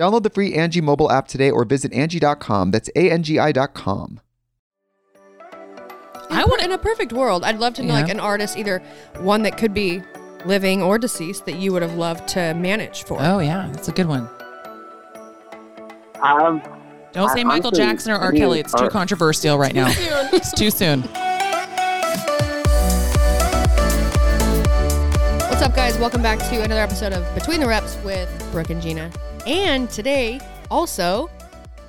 Download the free Angie mobile app today or visit Angie.com. That's A-N-G-I dot com. I want in a perfect world. I'd love to know Yeah. like an artist, either one that could be living or deceased, that you would have loved to manage for. Oh yeah, that's a good one. Um, Don't say I- Michael honestly, Jackson or R. I mean, Kelly. It's too uh, controversial right now. it's too soon. What's up, guys? Welcome back to another episode of Between the Reps with Brooke and Gina. And today, also,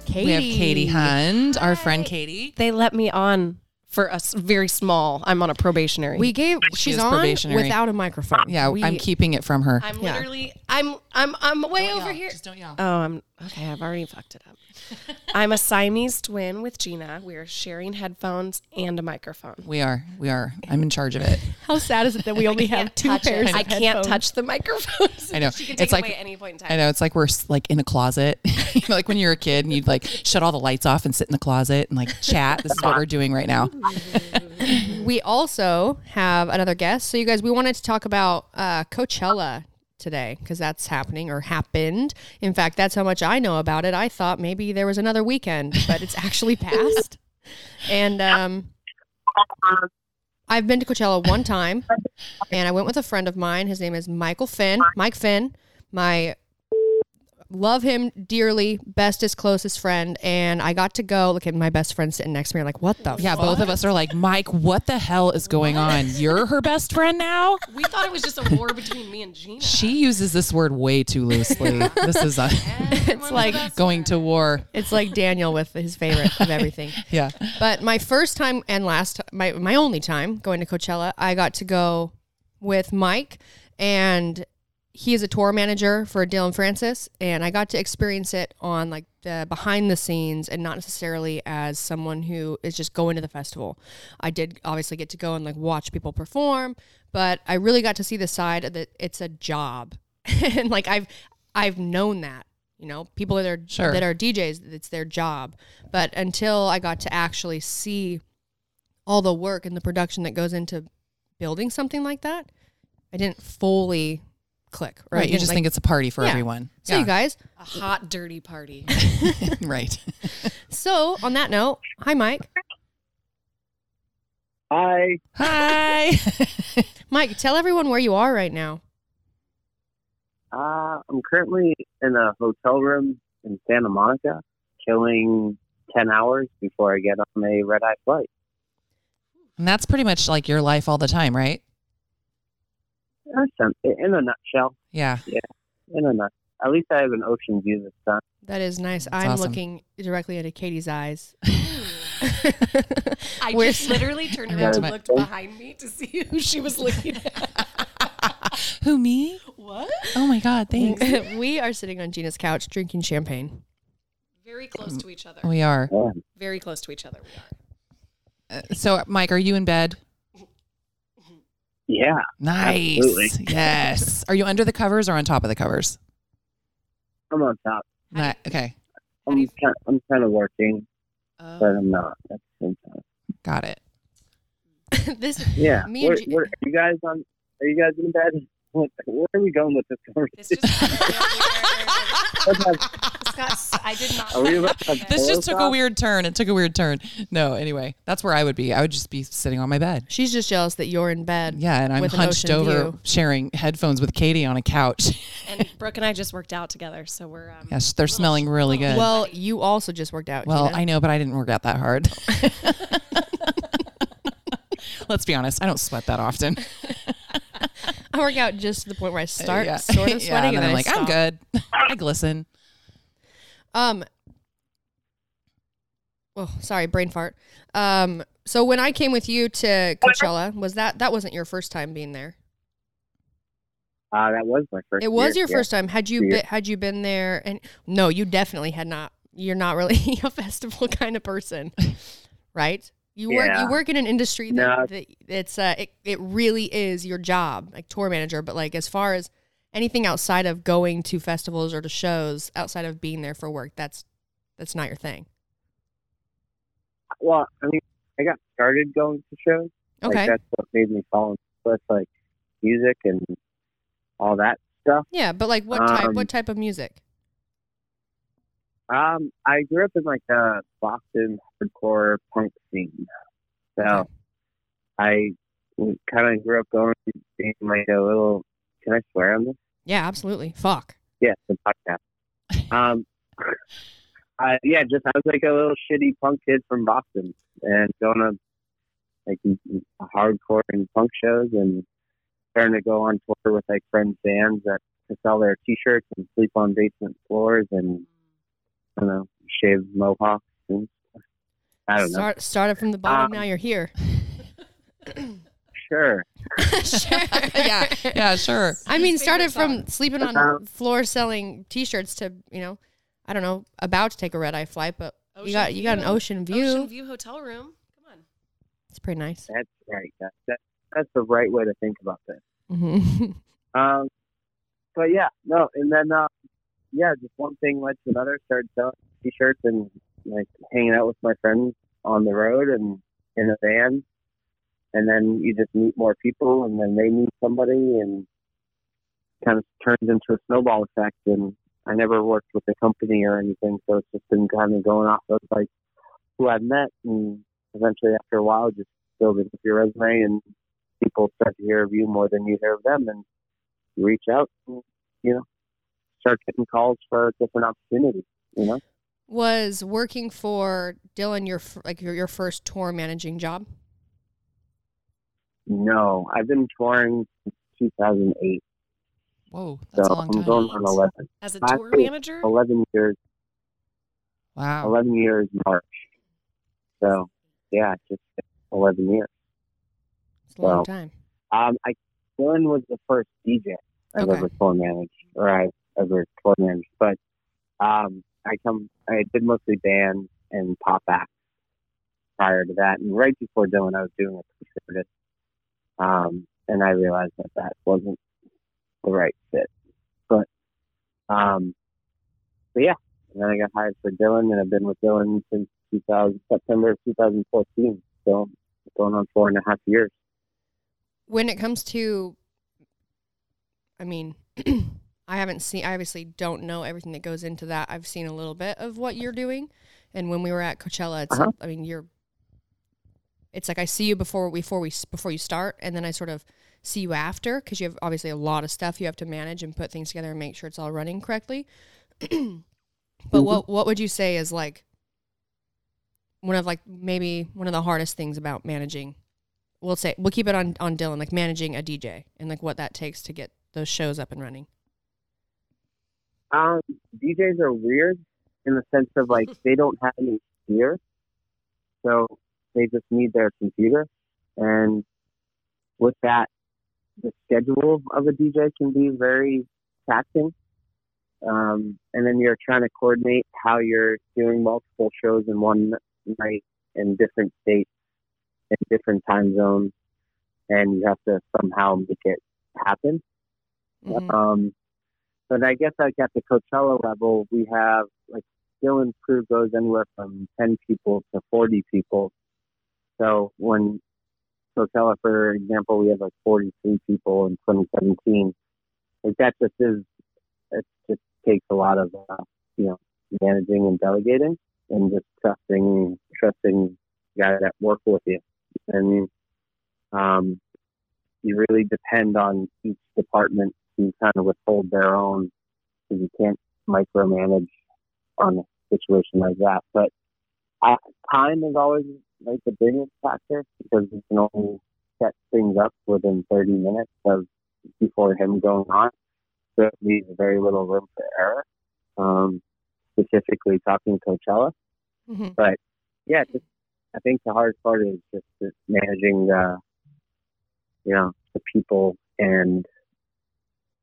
Katie. We have Katie Hund, our friend Katie. they let me on for a s- very small. I'm on a probationary. We gave. She's is on probationary. without a microphone. Yeah, We- I'm keeping it from her. I'm Yeah. literally. I'm. I'm. I'm way over here. Just don't yell. Oh, I'm okay. I've already fucked it up. I'm a Siamese twin with Gina. We are sharing headphones and a microphone. We are. We are. I'm in charge of it. How sad is it that we only have two touch pairs? it. Of I can't touch the microphones. I know. She can take It's like- away at any point in time. I know. It's like we're like in a closet. you know, like when you're a kid and you'd like shut all the lights off and sit in the closet and like chat. This is what we're doing right now. We also have another guest. So, you guys, we wanted to talk about uh, Coachella today because that's happening or happened. In fact, that's how much I know about it. I thought maybe there was another weekend, but it's actually passed. And um, I've been to Coachella one time, and I went with a friend of mine. His name is Michael Finn. Mike Finn, my love him dearly, bestest, closest friend. And I got to go. Look at my best friend sitting next to me. Like, what the? Yeah, both of us are like, Mike, what the hell is going on? You're her best friend now? we thought it was just a war between me and Gina. She uses this word way too loosely. This is a It's like going to war. It's like Daniel with his favorite of everything. Yeah. But my first time and last, my my only time going to Coachella, I got to go with Mike, and he is a tour manager for Dillon Francis, and I got to experience it on like the behind the scenes and not necessarily as someone who is just going to the festival. I did obviously get to go and like watch people perform, but I really got to see the side that it's a job, and like I've I've known that. You know, people that are Sure. that are DJs, it's their job. But until I got to actually see all the work and the production that goes into building something like that, I didn't fully click. Or I Right. You didn't, just like- think it's a party for Yeah. everyone. So you guys, a hot, dirty party. right. so on that note, hi Mike. Hi. Hi. Mike, tell everyone where you are right now. uh, I'm currently in a hotel room in Santa Monica, killing ten hours before I get on a red eye flight. and that's pretty much like your life all the time, right? That's some- In a nutshell, Yeah. Yeah. in a nut. At least I have an ocean view this time. That is nice. That's I'm awesome. looking directly into Katie's eyes. I We're- just literally turned around and looked behind me to see who she was looking at. Who me? What? Oh my god, thanks. we are sitting on Gina's couch drinking champagne. Very close to each other. we are. Yeah. Very close to each other. We are. Uh, so, Mike, are you in bed? Yeah. Nice. Absolutely. Yes. Are you under the covers or on top of the covers? I'm on top. Ni- okay, I'm you- kind, I'm kind of working, Oh. but I'm oh. not at the same time. got it. this Yeah. Me and Where, G- where, are you guys on? Are you guys in bed? What, where are we going with this This conversation? just This got s- I did not. Are we about to This just took a weird turn. It took a weird turn. No, anyway, that's where I would be. I would just be sitting on my bed. she's just jealous that you're in bed. Yeah, and I'm With an hunched ocean over view. sharing headphones with Katie on a couch. And Brooke and I just worked out together, so we're. Um, yes, they're smelling really good. Well, you also just worked out. Well, Gina. I know, but I didn't work out that hard. Let's be honest, I don't sweat that often. I work out just to the point where I start Yeah. sort of Yeah, sweating, and then and, I'm then like, I I'm good. I glisten. Um. Oh, sorry, brain fart. Um. So when I came with you to Coachella, was that that wasn't your first time being there? Uh, that was my first. It was year, your yeah. first time. Had you been, had you been there? And no, you definitely had not. You're not really a festival kind of person, right? You work you work in an industry that, No. that it's uh it, it really is your job, like tour manager. But like as far as anything outside of going to festivals or to shows, outside of being there for work, that's that's not your thing. Well, I mean, I got started going to shows. Okay. Like that's what made me fall in love with like music and all that stuff. yeah, but like what type Um, what type of music? Um, I grew up in like the Boston hardcore punk scene, so Okay. I kind of grew up going being like a little. Can I swear on this? Yeah, absolutely. Fuck. Yeah, the podcast. Um, I yeah, just I was like a little shitty punk kid from Boston and going to like hardcore and punk shows and starting to go on tour with like friends bands that to sell their t-shirts and sleep on basement floors and I don't know shave mohawks and. I don't know. Start started from the bottom. Um, now you're here. Sure. sure. yeah, yeah, sure. I mean, started from sleeping on Um, floors selling T-shirts to you know, I don't know, about to take a red eye flight, but you Ocean got you got an ocean view. Ocean View hotel room. Come on. It's pretty nice. That's right. That's that, that's the right way to think about this. hmm Um, but yeah, no, and then uh, yeah, just one thing led to another. Started selling t-shirts and like hanging out with my friends on the road and in a van, and then you just meet more people, and then they meet somebody, and kind of turns into a snowball effect. And I never worked with a company or anything, so it's just been kind of going off of like who I've met, and eventually after a while, just building up your resume, and people start to hear of you more than you hear of them, and you reach out and, you know, start getting calls for different opportunities, you know? Was working for Dillon your like your your first tour managing job? No, I've been touring since 2008, Whoa, that's so a long I'm time. going on 11, As a tour think- manager. 11 years, Wow. 11 years March. So, yeah, just 11 years. It's a long Wow. time. Um, I, Dillon was the first DJ I've Okay. ever tour managed, or I've ever tour managed, but, um, I come, I did mostly bands and pop acts prior to that. And right before Dillon, I was doing a push artist. Um, and I realized that that wasn't the right fit. But, um, but yeah, and then I got hired for Dillon, and I've been with Dillon since 2000, September of 2014. So going on four and a half years. When it comes to, I mean, I haven't seen. I obviously don't know everything that goes into that. I've seen a little bit of what you're doing, and when we were at Coachella. Uh-huh. I mean, you're. It's like I see you before before we before you start, and then I sort of see you after because you have obviously a lot of stuff you have to manage and put things together and make sure it's all running correctly. but what what would you say is like one of like maybe one of the hardest things about managing we'll say we'll keep it on on Dillon, like managing a DJ and like what that takes to get those shows up and running. Um, DJs are weird in the sense of like they don't have any fear. So they just need their computer. And with that, the schedule of a DJ can be very taxing. Um, and then you're trying to coordinate how you're doing multiple shows in one night in different states, in different time zones, and you have to somehow make it happen. Mhm. Um, but I guess like at the Coachella level, we have like Dillon's crew goes anywhere from 10 people to 40 people. So when Coachella, for example, we have like 43 people in 2017. Like that just is, it just takes a lot of, uh, you know, managing and delegating and just trusting, trusting guys that work with you. And, um, you really depend on each department to kind of withhold their own because you can't micromanage on a situation like that. But I, time is always like the biggest factor because we can only set things up within 30 minutes of before him going on. So it leaves very little room for error. Um, specifically talking Coachella, Mhm. but yeah, just I think the hardest part is just, just managing the, you know, the people and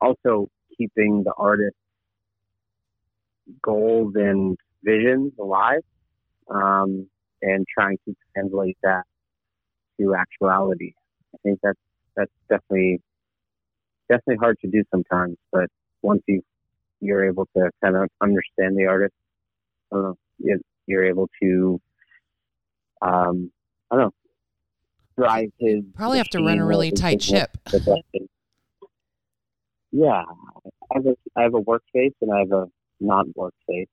also keeping the artist goals and visions alive um, and trying to translate that to actuality. I think that's that's definitely definitely hard to do sometimes, but once you you're able to kind of understand the artist, uh, you- you're able to um, I don't know drive his Probably have to run a really tight ship. the best thing. Yeah, I have a I have a work face and I have a non work face,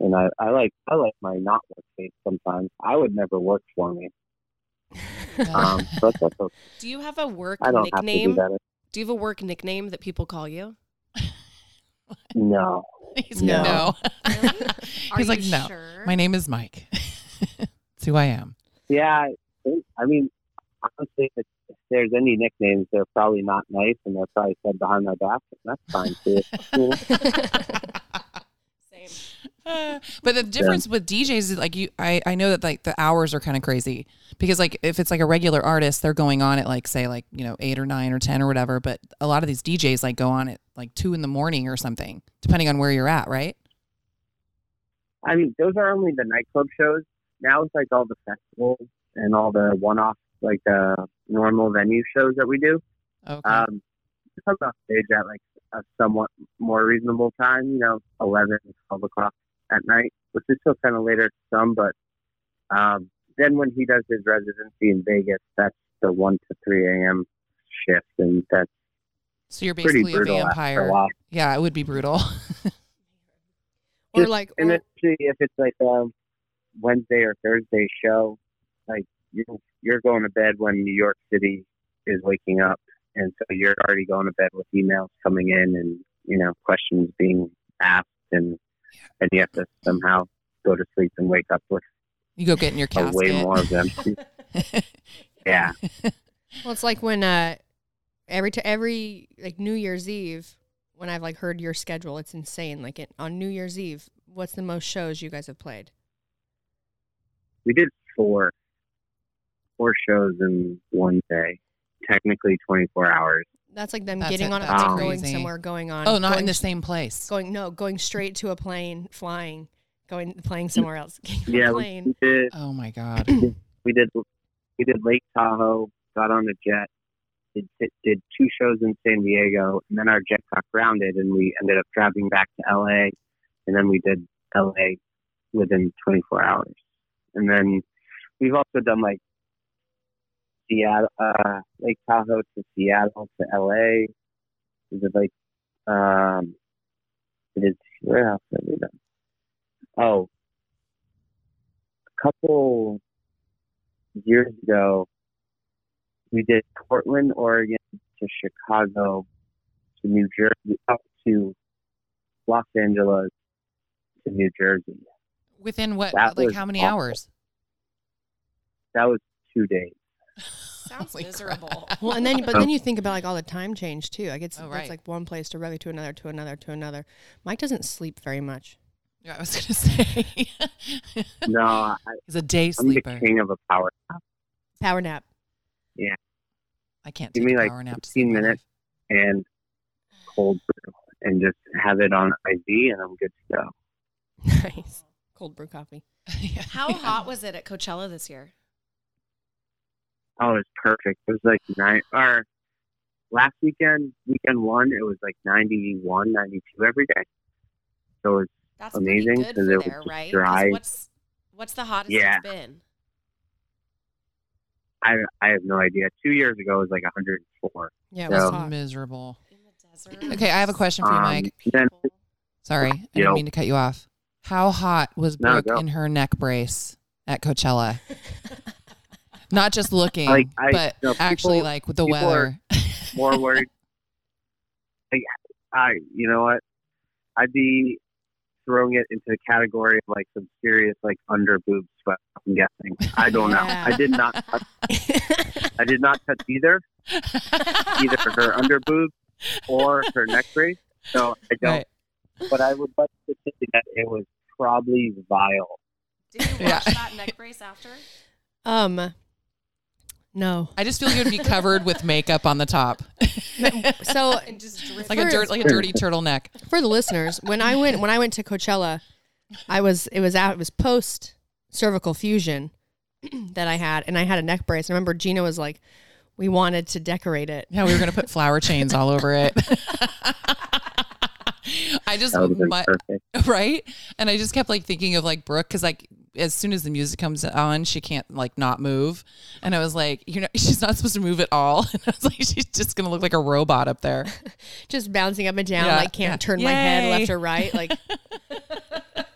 and I, I like I like my not work face sometimes. I would never work for me, um, but that's okay. Do you have a work I don't have to do nickname? that. Do you have a work nickname that people call you? No, He's No. like, no. Really? He's like, no. sure? My name is Mike. It's who I am. yeah, I, mean, honestly, if, if there's any nicknames, they're probably not nice, and they're probably said behind my back. And that's fine too. You know? Same. Uh, but the difference with DJs is like you I, I know that like the hours are kind of crazy because like if it's like a regular artist they're going on at like say like you know 8 or 9 or 10 or whatever but a lot of these DJs like go on at like 2 in the morning or something depending on where you're at right I mean, those are only the nightclub shows. Now it's like all the festivals and all the one-off, like the normal venue shows that we do. okay Um, we come off stage at like a somewhat more reasonable time, you know, 11, 12 o'clock at night, which is still kind of later to some, but um, then when he does his residency in Vegas, that's the 1 to 3 a.m. shift, and that's so you're basically a a vampire while. yeah it would be brutal or Just- like, And or- especially if it's like a Wednesday or Thursday show, like you're you're going to bed when New York City is waking up, and so you're already going to bed with emails coming in and you know questions being asked, and and you have to somehow go to sleep and wake up with you go get in your a casket way more of them. yeah, well, it's like when uh, every to every like New Year's Eve, when I've like heard your schedule, it's insane. Like it, on New Year's Eve, what's the most shows you guys have played? we did four four shows in one day, technically 24 hours. That's like them That's getting it. on a That's plane, going somewhere, going on. oh not going in the same place Going no, going straight to a plane, flying, going playing somewhere else. Yeah, a we plane. did oh my god we did we did Lake Tahoe, got on a jet, did did two shows in San Diego, and then our jet got grounded, and we ended up driving back to LA, and then we did LA within 24 hours, and then we've also done like Seattle, uh, Lake Tahoe to Seattle to LA. Is it like um, we did where else have we done? Oh, a couple years ago, we did Portland, Oregon to Chicago to New Jersey, up to Los Angeles to New Jersey. within what That like how many awful. hours That was two days. Sounds Holy miserable. crap. Well, and then but then you think about like all the time change too. Like it's Oh, it's like one place to really to another to another to another. Mike doesn't sleep very much. Yeah, I was gonna say No, I, he's a day I'm the king of a power nap. Power nap. Yeah, I can't Give take me a like power nap. 15 minutes. and cold brew and just have it on IV and I'm good to go. Nice. Cold brew coffee. Yeah. How hot was it at Coachella this year? Oh, it's perfect. It was like nine or last weekend, weekend one, it was like 91, 92 every day. So it was That's Amazing, pretty good 'cause for it was there, just right? 'Cause dry. What's what's the hottest Yeah. it's been? I I have no idea. Two years ago it was like 104. Yeah, it Yeah. was hot. miserable. In the desert. Okay, I have a question for you, Um, Mike. then Sorry, I didn't mean to cut you off. How hot was Brooke go. in her neck brace at Coachella? Not just looking, Like, I- but no, actually people- like with the weather. more worried. Like, I, you know what? I'd be throwing it into the category of like some serious like under boob sweat. I'm guessing. I don't know. Yeah. I did not. Touch, I did not touch either, either her under boob or her neck brace. So I don't. Right. But I would like to think that it was probably vile. Did you Yeah. that neck brace after? Um, no. I just feel like you would be covered with makeup on the top, So just like a For- dirt, like a dirty turtleneck. for the listeners, when I went when I went to Coachella, I was it was out it was post cervical fusion that I had, and I had a neck brace. I remember Gina was like, "We wanted to decorate it." Yeah, we were gonna put flower chains all over it. I just That would have been my, perfect. right, and I just kept like thinking of like Brooke because like as soon as the music comes on, she can't like not move, and I was like, you know, she's not supposed to move at all. And I was like, she's just gonna look like a robot up there. Just bouncing up and down, Yeah, like can't yeah. turn my head left or right, like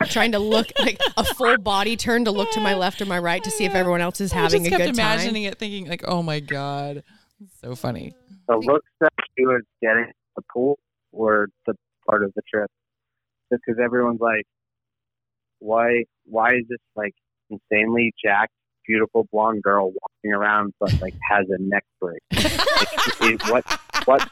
trying to look like a full body turn to look to my left or my right to see if everyone else is I having just a kept good time. imagining it, thinking like, oh my god, so funny. The looks that she was getting at the pool were the part of the trip. Just because everyone's like, why, why is this like insanely jacked, beautiful blonde girl walking around but like has a neck brace? Like, is- what, what,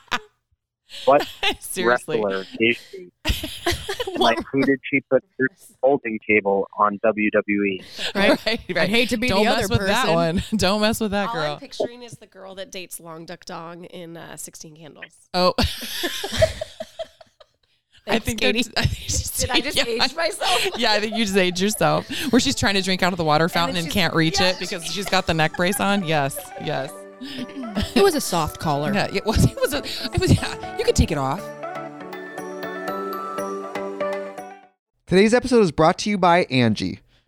what Seriously, wrestler is she? like, who did she put through the holding table on WWE? right? right, I'd hate to be Don't the mess other with person. that one. Don't mess with that All girl. I'm picturing is the girl that dates Long Duck Dong in uh, 16 Candles. Oh. I Thanks, think Katie. I think she's- Did I just yeah, age myself? Yeah, I think you just aged yourself. Where she's trying to drink out of the water fountain and, she's- can't reach yeah, it because she's got the neck brace on. Yes, yes. It was a soft collar. Yeah, it was. It was. A, it was. Yeah, you could take it off. Today's episode is brought to you by Angie.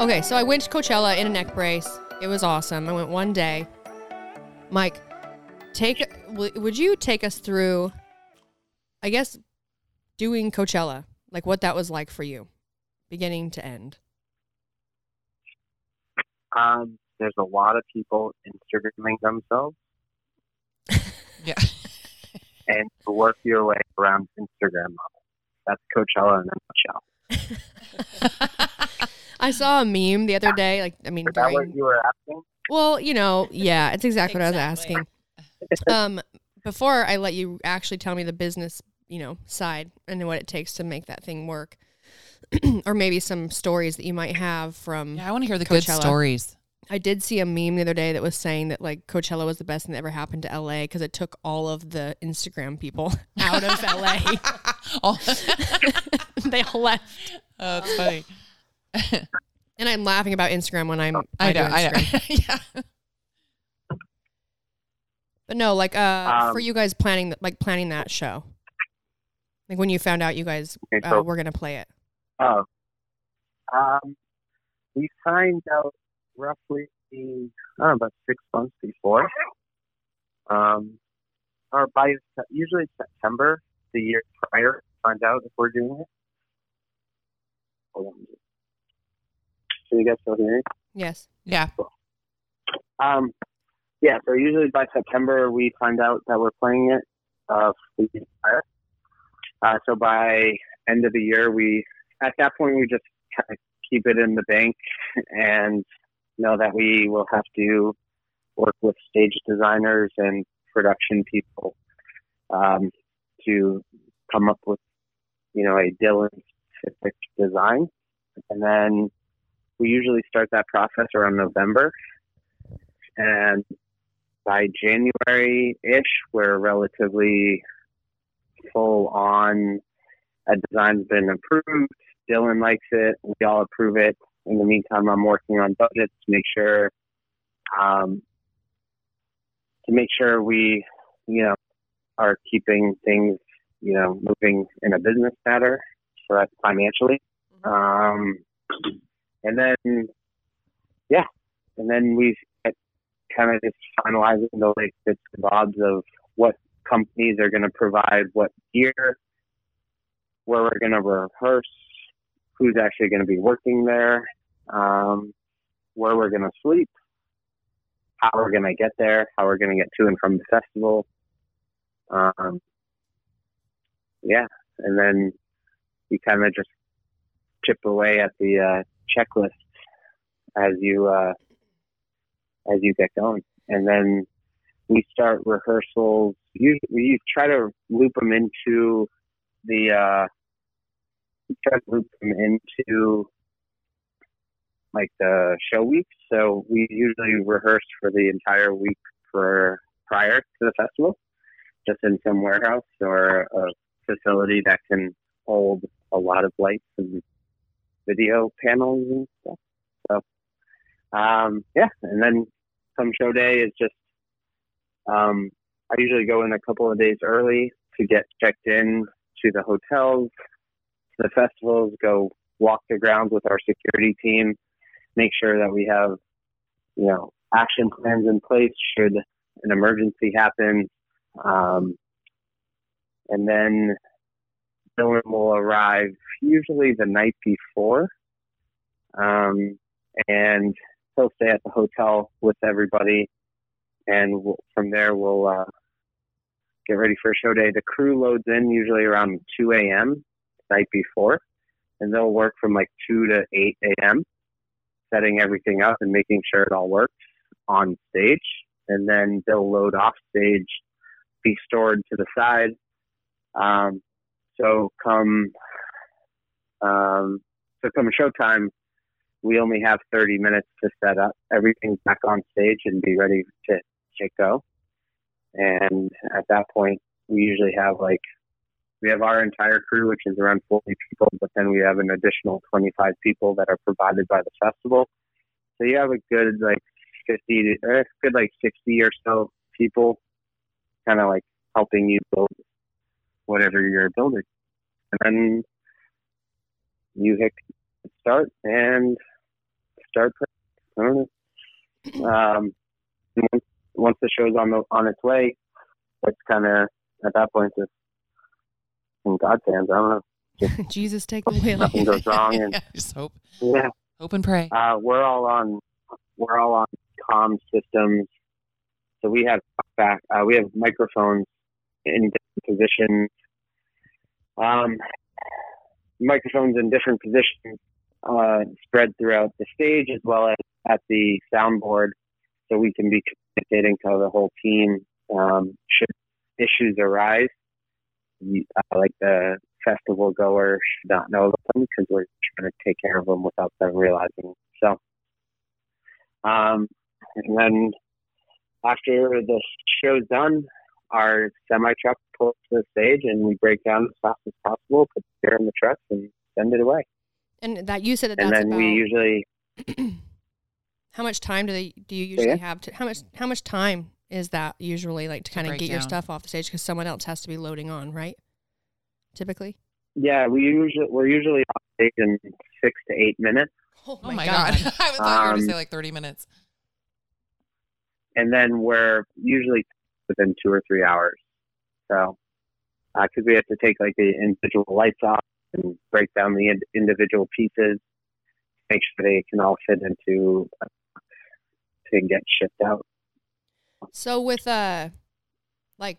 Okay, so I went to Coachella in a neck brace. It was awesome. I went one day. Mike, take would you take us through I guess doing Coachella, like what that was like for you, beginning to end. Um, there's a lot of people Instagramming themselves, Yeah. and work your way around Instagram models. That's Coachella in a nutshell. I saw a meme the other day, like I mean, Is that during, what you were asking? well, you know, yeah, it's exactly, what I was asking. Um, before I let you actually tell me the business, you know, side and what it takes to make that thing work, or maybe some stories that you might have from. Yeah, I want to hear the good Coachella. stories. I did see a meme the other day that was saying that like Coachella was the best thing that ever happened to LA because it took all of the Instagram people out of LA. oh, they all left. oh, that's funny. And I'm laughing about Instagram when I'm I do know. I know. Instagram. yeah. But no, like uh Um, for you guys planning like planning that show. Like when you found out you guys Okay, uh, so- were gonna play it. Oh, um, we signed out roughly I don't know, about six months before. Um, or by usually September the year prior, find out if we're doing it. Hold on. Can you guys still hear me? Yes. Yeah. Um, yeah, so usually by September we find out that we're playing it. Uh, for the entire. Uh, so by end of the year, we at that point we just kind of keep it in the bank and know that we will have to work with stage designers and production people um, to come up with, you know, a Dillon specific design, and then we usually start that process around November. And by January ish, we're relatively full on. A design's been approved. Dillon likes it. We all approve it. In the meantime, I'm working on budgets to make sure, um, to make sure we, you know, are keeping things, you know, moving in a business matter. So that's financially. Um, and then, yeah, and then we kind of just finalizing the like bits and bobs of what companies are going to provide what gear, where we're going to rehearse, who's actually going to be working there, um, where we're going to sleep, how we're going to get there, how we're going to get to and from the festival. Um, yeah, and then we kind of just chip away at the uh, checklist as you uh, as you get going, and then we start rehearsals. You we try to loop them into the uh, try to loop them into like the show week. So we usually rehearse for the entire week for prior to the festival, just in some warehouse or a facility that can hold a lot of lights and video panels and stuff. So um, yeah, and then come show day is just um, I usually go in a couple of days early to get checked in to the hotels, to the festivals, go walk the grounds with our security team, make sure that we have, you know, action plans in place should an emergency happen. Um, and then Will arrive usually the night before. Um, and he'll stay at the hotel with everybody. And we'll, from there, we'll uh, get ready for show day. The crew loads in usually around 2 a.m. night before, and they'll work from like 2 to 8 a.m., setting everything up and making sure it all works on stage. And then they'll load off stage, be stored to the side. Um, So come, um, so come showtime, we only have 30 minutes to set up everything back on stage and be ready to, to go. And at that point, we usually have like, we have our entire crew, which is around 40 people, but then we have an additional 25 people that are provided by the festival. So you have a good like 50 to, or good like 60 or so people kind of like helping you build whatever you're building. And then you hit start and start. I don't know. Um, once, once the show's on the on its way, it's kind of at that point just in God's hands. I don't know. Jesus, take the wheel. Nothing goes wrong, and yeah, just hope, yeah, hope and pray. uh, we're all on we're all on comm systems. So we have back uh, we have microphones in different positions. Um, microphones in different positions uh, spread throughout the stage as well as at the soundboard, so we can be communicating to the whole team um, should issues arise. Uh, like the festival goer should not know them because we're trying to take care of them without them realizing. So, um, and then after the show's done, our semi truck pulls to the stage and we break down as fast as possible, put the beer in the truck, and send it away. And that you said that and that's then about we usually how much time do they do you usually again? have to how much how much time is that usually like to kind of break get your stuff off the stage because someone else has to be loading on, right? Typically. yeah we usually we're usually off stage in six to eight minutes, Oh oh my god, I thought you were going to Um, say like thirty minutes. and then we're usually within two or three hours. So, because we have to take like the individual lights off and break down the ind- individual pieces, make sure they can all fit into uh, to get shipped out. So with uh like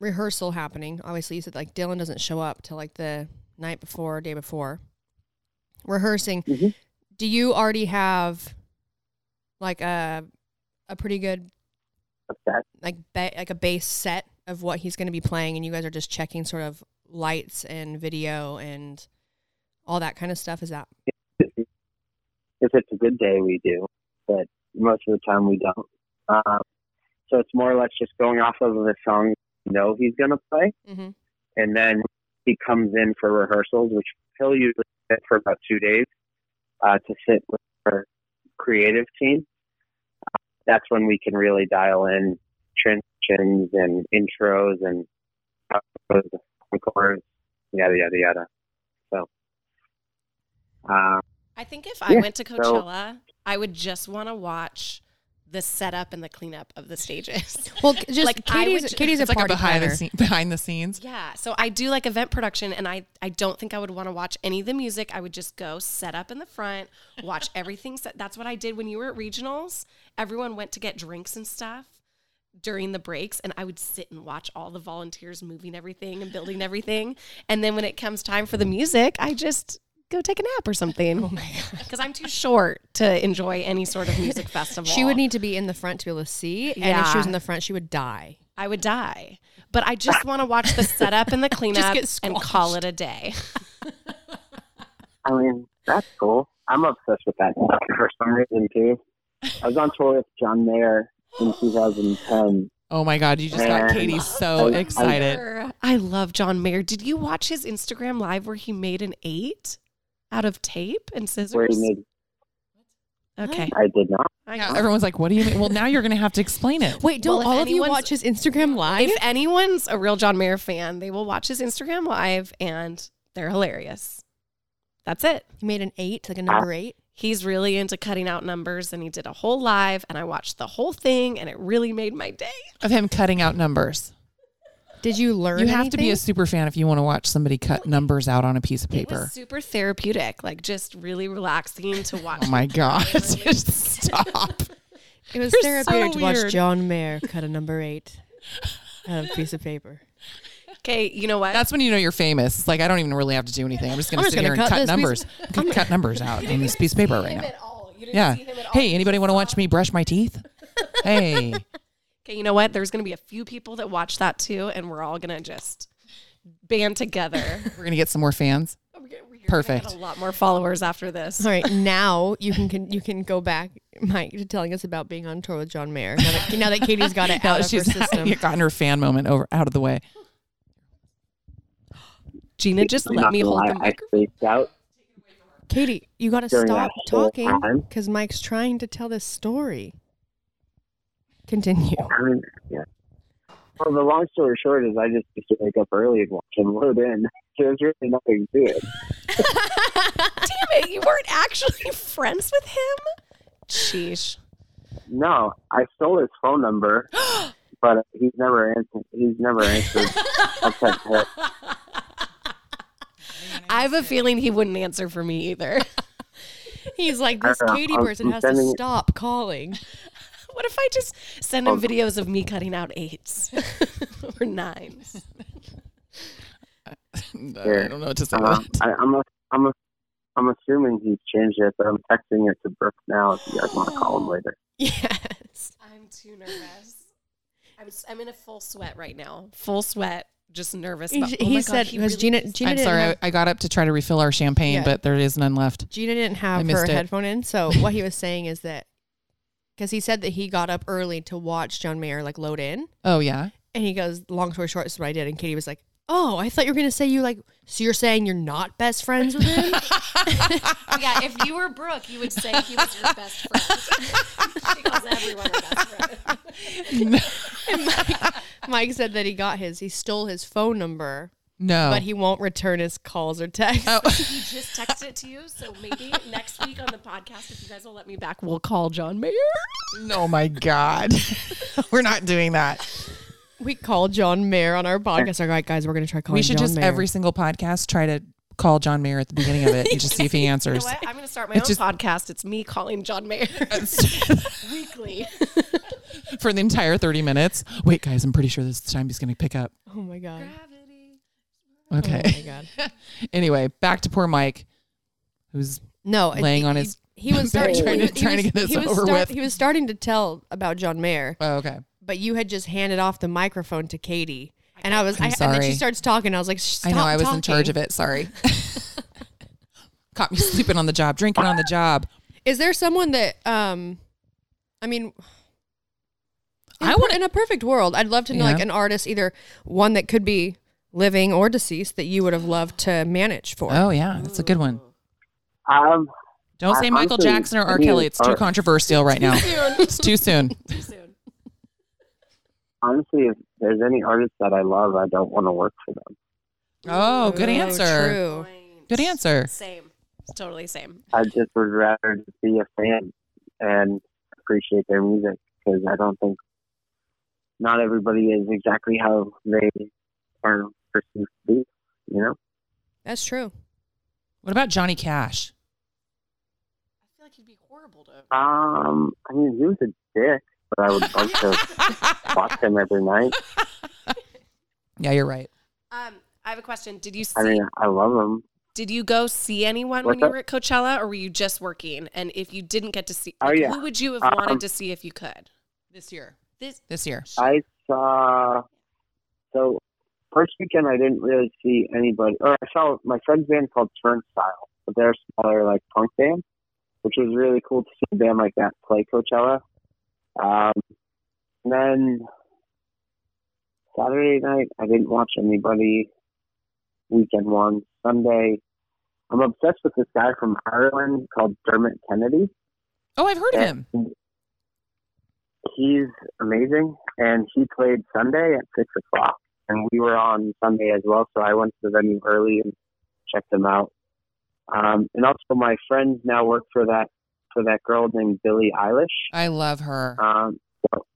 rehearsal happening, obviously you said like Dillon doesn't show up till like the night before, day before. Rehearsing. Mhm. Do you already have like a a pretty good Like ba- like a base set of what he's going to be playing and you guys are just checking sort of lights and video and all that kind of stuff is that If it's a good day, we do, but most of the time we don't. Um, so it's more or less just going off of the song we know he's going to play. mm-hmm. and then he comes in for rehearsals, which he'll usually sit for about two days uh, to sit with our creative team. That's when we can really dial in transitions and intros and encores, yada yada yada. So, uh, I think if I Yeah, went to so- Coachella, I would just want to watch the setup and the cleanup of the stages. well just Like, katie's would katie's It's a like a behind planner the scene, behind the scenes. Yeah, so I do like event production, and I I don't think I would want to watch any of the music. I would just go set up in the front, watch everything. Set. That's what I did when you were at regionals. Everyone went to get drinks and stuff during the breaks, and I would sit and watch all the volunteers moving everything and building everything. And then when it comes time for the mm. music, I just go take a nap or something. Oh my god! Because I'm too short to enjoy any sort of music festival. she would need to be in the front to be able to see and if she was in the front she would die I would die. But I just want to watch the setup and the cleanup get and call it a day. I mean, that's cool. I'm obsessed with that for some reason too. I was on tour with John Mayer in 2010. Oh my god, you just got Katie so I- I- excited. I love John Mayer. Did you watch his Instagram live where he made an eight out of tape and scissors? Made, okay. I did not. I Yeah, everyone's like, "What do you mean?" Well, now you're going to have to explain it. wait don't Well, all of you watch his instagram live If anyone's a real John Mayer fan, they will watch his Instagram live and they're hilarious. That's it. he made an eight like a number eight He's really into cutting out numbers and he did a whole live and I watched the whole thing and it really made my day. Of him cutting out numbers. Did you learn You have to be a super fan if you want to watch somebody cut numbers out on a piece of It paper. was super therapeutic, like just really relaxing to watch. Oh my god! Just stop. it was You're therapeutic so to watch john mayer cut a number eight out of a piece of paper Okay, you know what? That's when you know you're famous. It's like I don't even really have to do anything. I'm just going to sit here gonna and cut cut this piece- numbers. I can cut numbers out on this piece of paper right now. at all. You didn't Yeah. see him at all. Hey, anybody want to watch me brush my teeth? Hey, Okay, you know what? There's going to be a few people that watch that too, and we're all going to just band together. We're gonna get some more fans. We're gonna- we're gonna Perfect. get a lot more followers after this. All right, now you can, can you can go back, Mike, to telling us about being on tour with John Mayer. Now that, now that Katie's got it out that of her she's system. gotten her fan moment over out of the way. Gina just I'm let not me gonna hold lie, the I microphone. spaced out. Katie, you got to stop talking because Mike's trying to tell this story. Continue. I mean, yeah. Well, the long story short is I just used to wake up early and watch him load in. There's really nothing to it. Damn it, you weren't actually friends with him? Sheesh. No, I stole his phone number, but he's never answered. He's never answered. I have a feeling he wouldn't answer for me either. He's like, this don't. Katie person has to sending- stop calling. What if I just send him Oh. videos of me cutting out eights or nines? I Here. don't know what to say. Uh. I, I'm a, I'm a, I'm assuming he's changed it, but I'm texting it to Brooke now. If you guys want to call him later. Yes. I'm too nervous. I'm, s- I'm in a full sweat right now. Full sweat, just nervous. He, about- he oh my God, said, he because really Gina, Gina I'm sorry. have- I, I got up to try to refill our champagne, Yeah. but there is none left. Gina didn't have her it. headphone in. So what he was saying is that because he said that he got up early to watch John Mayer like load in, Oh yeah. and he goes, "Long story short, this is what I did." And Katie was like, "Oh, I thought you were gonna say you like, so you're saying you're not best friends with him?" yeah, if you were Brooke, you would say he was your best friend. she calls everyone her best friend. Mike said that he got his, he stole his phone number, No. but he won't return his calls or texts. Oh. He just texted it to you, so maybe next week on the podcast, if you guys will let me back, we'll call John Mayer. No, my god. We're not doing that. We call John Mayer on our podcast. All right, guys, we're gonna try calling. we should John just Mayer. every single podcast try to call John Mayer at the beginning of it and just see if he You know answers. I'm going to start my It's own just- podcast. It's me calling John Mayer weekly. For the entire 30 minutes. Wait, guys, I'm pretty sure this is the time he's going to pick up. Oh my god. Okay. Oh my god. anyway, back to poor Mike, who's No, it- Laying on his He was bed starting, trying he to- was- to get this he was over start- with. He was starting to tell about John Mayer, oh, okay. but you had just handed off the microphone to Katie, and I was, I'm I, and then she starts talking. I was like, Stop I know I was in charge of it. Sorry. Caught me sleeping on the job, drinking on the job. Is there someone that, um, I mean, in I wanna- in a perfect world, I'd love to know like an artist, either one that could be living or deceased that you would have loved to manage for. Oh yeah, that's a good one. Um, Don't I- say Michael honestly, Jackson or R. I mean, Kelly. It's too or- controversial right now. It's too soon. Too soon. honestly, if there's any artist that I love, I don't want to work for them. Oh, good Oh, answer. True. Good answer. Same. Totally same. I just would rather just be a fan and appreciate their music because I don't think not everybody is exactly how they are perceived to be. You know, That's true. What about Johnny Cash? I feel like he'd be horrible to. um, I mean, he was a dick, but I would like to watch him every night. Yeah, you're right. Um, I have a question. Did you see? I mean, I love him. did you go see anyone when you that? were at Coachella, or were you just working? And if you didn't get to see, Oh, like, yeah. who would you have Um, wanted to see if you could? This year. This This year. I saw so first weekend I didn't really see anybody or I saw my friend's band called Turnstile, but they're a smaller like punk band, which was really cool to see a band like that play Coachella. Um and then Saturday night I didn't watch anybody. Weekend one. Sunday I'm obsessed with this guy from Ireland called Dermot Kennedy. Oh, I've heard of him. He's amazing, and he played Sunday at six o'clock, and we were on Sunday as well. So I went to the venue early and checked them out. Um, and also, my friends now work for that for that girl named Billie Eilish. I love her. Um, so,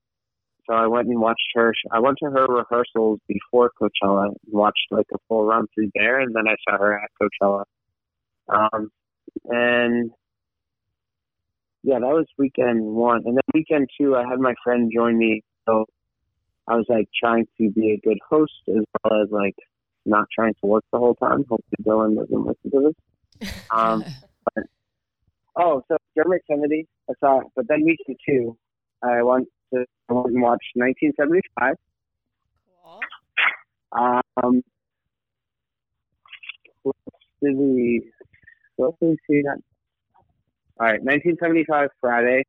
so I went and watched her. I went to her rehearsals before Coachella and watched like a full run through there, and then I saw her at Coachella. Um, and yeah, that was weekend one, and then weekend two, I had my friend join me. So I was like trying to be a good host as well as like not trying to work the whole time. Hopefully, Dillon doesn't listen to this. Um, but, oh, so Dermot Kennedy, I saw, but then weekend two, I went to I went and watched 1975. Um, What did we? What did we see that? All right, 1975 Friday,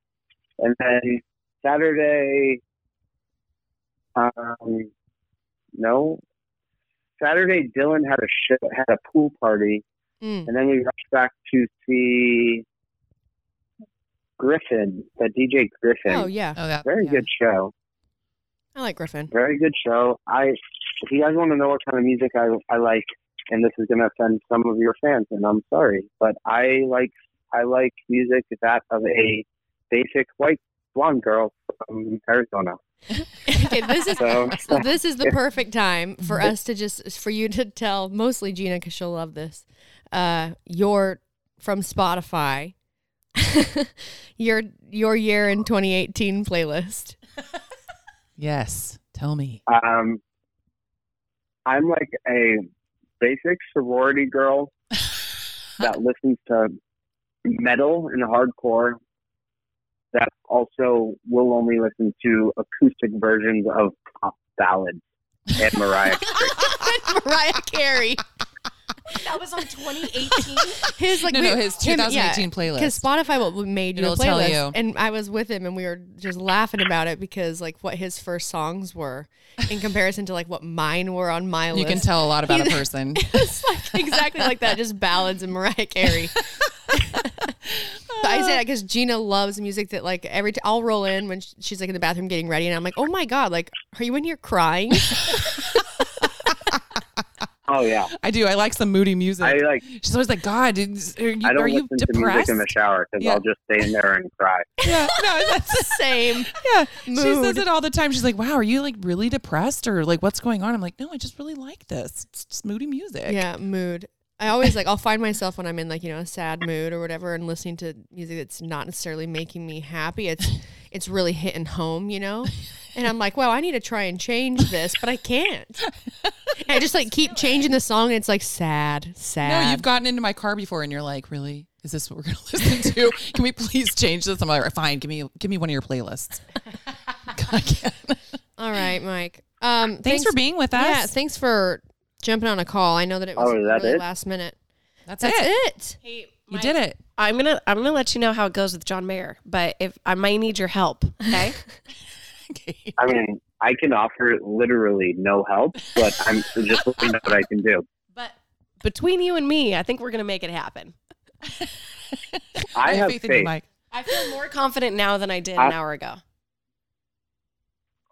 and then Saturday. Um, no. Saturday, Dillon had a show, had a pool party, Mm. and then we rushed back to see Gryffin, the DJ Gryffin. Oh yeah, Oh, yeah. Very yeah. good show. I like Gryffin. Very good show. I, if you guys want to know what kind of music I, I like, and this is going to offend some of your fans, and I'm sorry, but I like I like music that of a basic white blonde girl from Arizona. okay, this is So, so this is the perfect time for us to just for you to tell mostly Gina because she'll love this. Uh, your from Spotify, your your year in 2018 playlist. Yes. Tell me. um, I'm like a basic sorority girl that listens to metal and hardcore. That also will only listen to acoustic versions of pop ballads and Mariah Carey. Mariah Carey. That was on 2018. His like No, we- no, his him- 2018 playlist. Because Spotify what made you It'll a tell playlist, you. and I was with him, and we were just laughing about it because like what his first songs were in comparison to like what mine were on my You list. You can tell a lot about a person. it's like exactly like that, just ballads and Mariah Carey. But I say that because Gina loves music that like every time I'll roll in when sh- she's like in the bathroom getting ready, and I'm like, oh my god, like, are you in here crying? Oh yeah, I do. I like some moody music. I like. She's always like, God, is- are you, I don't are you listen to music in the shower because Yeah. I'll just stay in there and cry. yeah, no, that's the Same. yeah. She says it all the time. She's like, Wow, are you like really depressed or like what's going on? I'm like, No, I just really like this. It's just moody music. Yeah, mood. I always like I'll find myself when I'm in like you know a sad mood or whatever, and listening to music that's not necessarily making me happy. It's it's really hitting home, you know. And I'm like, wow, I need to try and change this, but I can't. And I just like keep changing the song, and it's like sad, sad. No, you've gotten into my car before, and you're like, "Really? Is this what we're gonna listen to? Can we please change this?" I'm like, "Fine, give me give me one of your playlists." Can't. All right, Mike. Um, Thanks, for being with us. Yeah, thanks for jumping on a call. I know that it was Oh, is that really it? last minute. That's, That's it. it. Hey, You did it. I'm gonna I'm gonna let you know how it goes with John Mayer, but if I might need your help, okay? Okay. I mean, I can offer literally no help, but I'm just looking at what I can do. but between you and me, I think we're gonna make it happen. I have faith in you. Mike. I feel more confident now than I did I- an hour ago.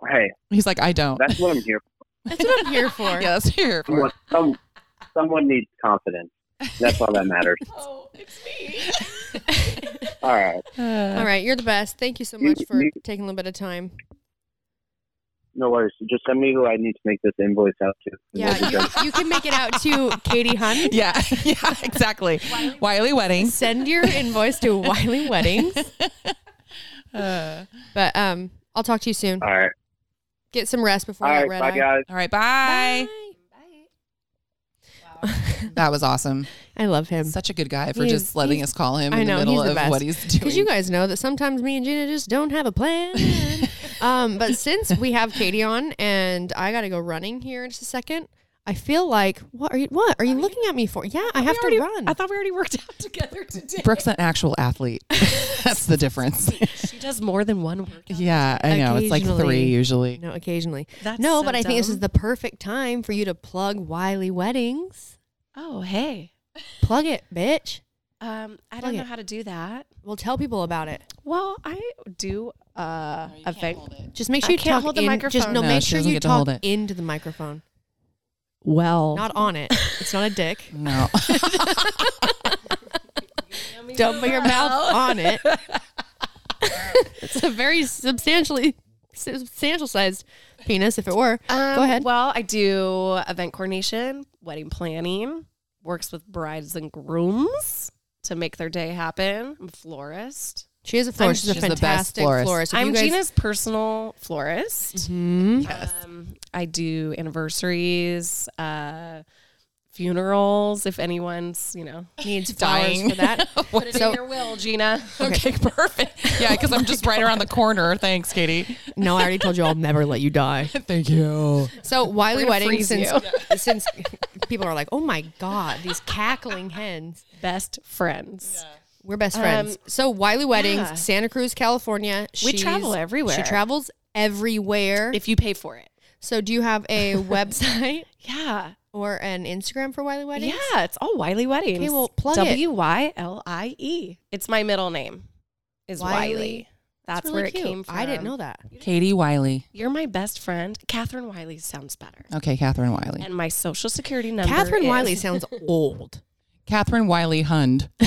Hey, He's like, I don't. that's what I'm here for. That's what I'm here for. yeah, that's here. For. Someone, some, someone needs confidence. That's all that matters. Oh, it's me. All right. All right, you're the best. Thank you so You- much for you- taking a little bit of time. No worries. Just send me who I need to make this invoice out to. Yeah, you, you can make it out to Katie Hund. Yeah, yeah, exactly. Wylie Weddings. Send your invoice to Wylie Weddings. Uh, But um, I'll talk to you soon. All right. Get some rest before All that right. red Bye, eye. guys. all right, bye. That was awesome. I love him. Such a good guy for He's- just letting he's- us call him I in know the middle he's the of best. what he's doing. Because you guys know that sometimes me and Gina just don't have a plan. um, but since we have Katie on and I got to go running here in just a second, I feel like what are you? What are you looking at me for? Yeah, I have to already- run. I thought we already worked out together today. Brooke's an actual athlete. That's the difference. She does more than one workout. yeah, I know. It's like three usually. no, occasionally. That's no, so but I think this is the perfect time for you to plug Wylie Weddings. Oh, hey. Plug it, bitch. Um, I Plug don't know it. how to do that. We'll tell people about it. Well, I do uh, a event. Just make I sure you can't talk hold the in, microphone. Just no, No, make sure you get to hold talk it. into the microphone, Well, not on it. It's not a dick. No. Don't put your mouth on it. it's a very substantially substantial sized penis. If it were, go Um, ahead. Well, I do event coordination, wedding planning, works with brides and grooms to make their day happen. I'm a florist. She is a florist. She's a she's the best fantastic florist. florist. I'm guys- Gina's personal florist. Mhm. Yes. Um, I do anniversaries, uh, funerals. If anyone's, you know, needs flowers Dying. for that. put it So- in your will, Gina. Okay, perfect. Yeah, because I'm just right around the corner. Thanks, Katie. no, I already told you I'll never let you die. Thank you. So Wylie We're Wedding, freeze since since people are like, "Oh my god, these cackling hens." Best friends. We're best um, friends. so Wylie Weddings, yeah. Santa Cruz, California. We She's- travel everywhere. She travels everywhere. If you pay for it. so, do you have a website Yeah. or an Instagram for Wylie Weddings? Yeah, it's all Wylie Weddings. Okay, well, plug it. W Y L I E. It's my middle name. Is Wylie. Wylie. That's Really where it cute. came from. I didn't know that. Katie Wylie. You're my best friend. Catherine Wylie sounds better. Okay, Catherine Wylie. And my social security number. Catherine is- Wylie sounds old. Catherine Wylie Hund.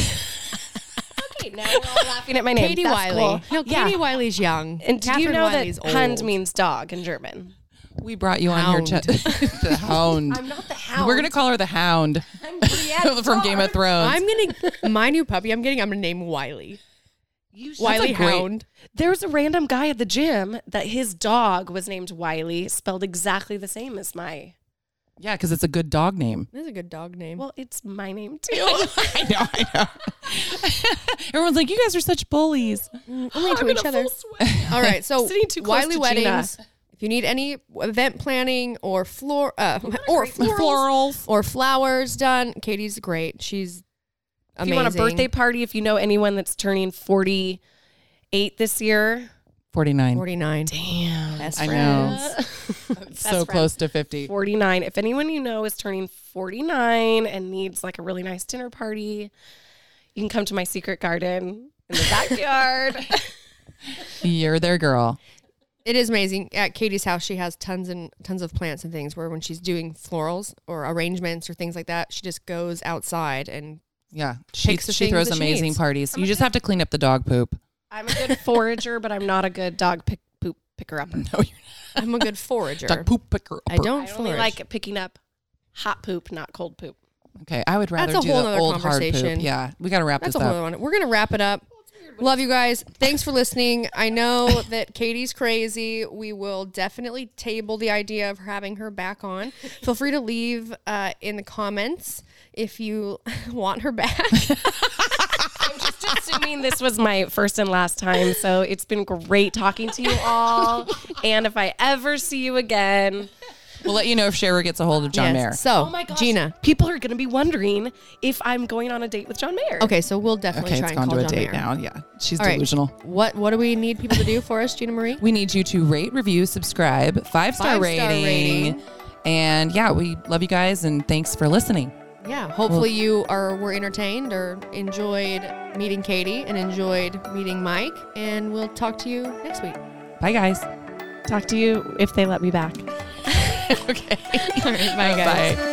Okay, now we're all laughing at my name. Katie That's Wylie. cool. No, Yeah. Katie Wylie's young. And did Catherine you know Wylie's that Hund old. means dog in German? We brought you on here Hound. the Hound. I'm not the hound. We're gonna call her the Hound I'm from Game of Thrones. I'm gonna my new puppy. I'm getting. I'm gonna name Wylie. You should- Wylie a great- Hound. There's a random guy at the gym that his dog was named Wylie, spelled exactly the same as my. Yeah, because it's a good dog name. This is a good dog name. Well, it's my name too. I know, I know. Everyone's like, you guys are such bullies. Only I'm to each other. All right, so Sitting too close Wylie to Weddings. Gina. If you need any event planning or floor uh, or florals, Florals. or flowers done, Katie's great. She's amazing. If you want a birthday party, if you know anyone that's turning 48 this year, 49. 49. damn. Best I friends. know. so close to 50. 49. If anyone you know is turning 49 and needs like a really nice dinner party, you can come to my secret garden in the backyard. You're their girl. It is amazing. At Katie's house, she has tons and tons of plants and things. Where when she's doing florals or arrangements or things like that, she just goes outside and Yeah. She, she throws that she amazing needs. parties. You just have to clean up the dog poop. I'm a good forager, but I'm not a good dog pick, poop picker up. No, you're not. I'm a good forager. Dog poop picker. Up. I don't I only forage. like picking up hot poop, not cold poop. Okay, I would rather That's a do whole the nother old hard conversation. poop. Yeah, we got to wrap That's this a whole up. other one. We're gonna wrap it up. Love you guys. Thanks for listening. I know that Katie's crazy. We will definitely table the idea of having her back on. Feel free to leave uh, in the comments if you want her back. I'm assuming this was my first and last time, so it's been great talking to you all. And if I ever see you again, We'll let you know if Sharer gets a hold of John Mayer. So, oh my gosh, Gina. people are going to be wondering if I'm going on a date with John Mayer. Okay, so we'll definitely Okay, try it's and gone call to a John date Mayer. now. Yeah, she's All right. delusional. What What do we need people to do for us, Gina Marie? We need you to rate, review, subscribe, five star Five-star rating. rating. And yeah, we love you guys and thanks for listening. Yeah, hopefully you are were entertained or enjoyed meeting Katie and enjoyed meeting Mike. And we'll talk to you next week. Bye, guys. Talk to you if they let me back. okay. All right, bye guys. Bye.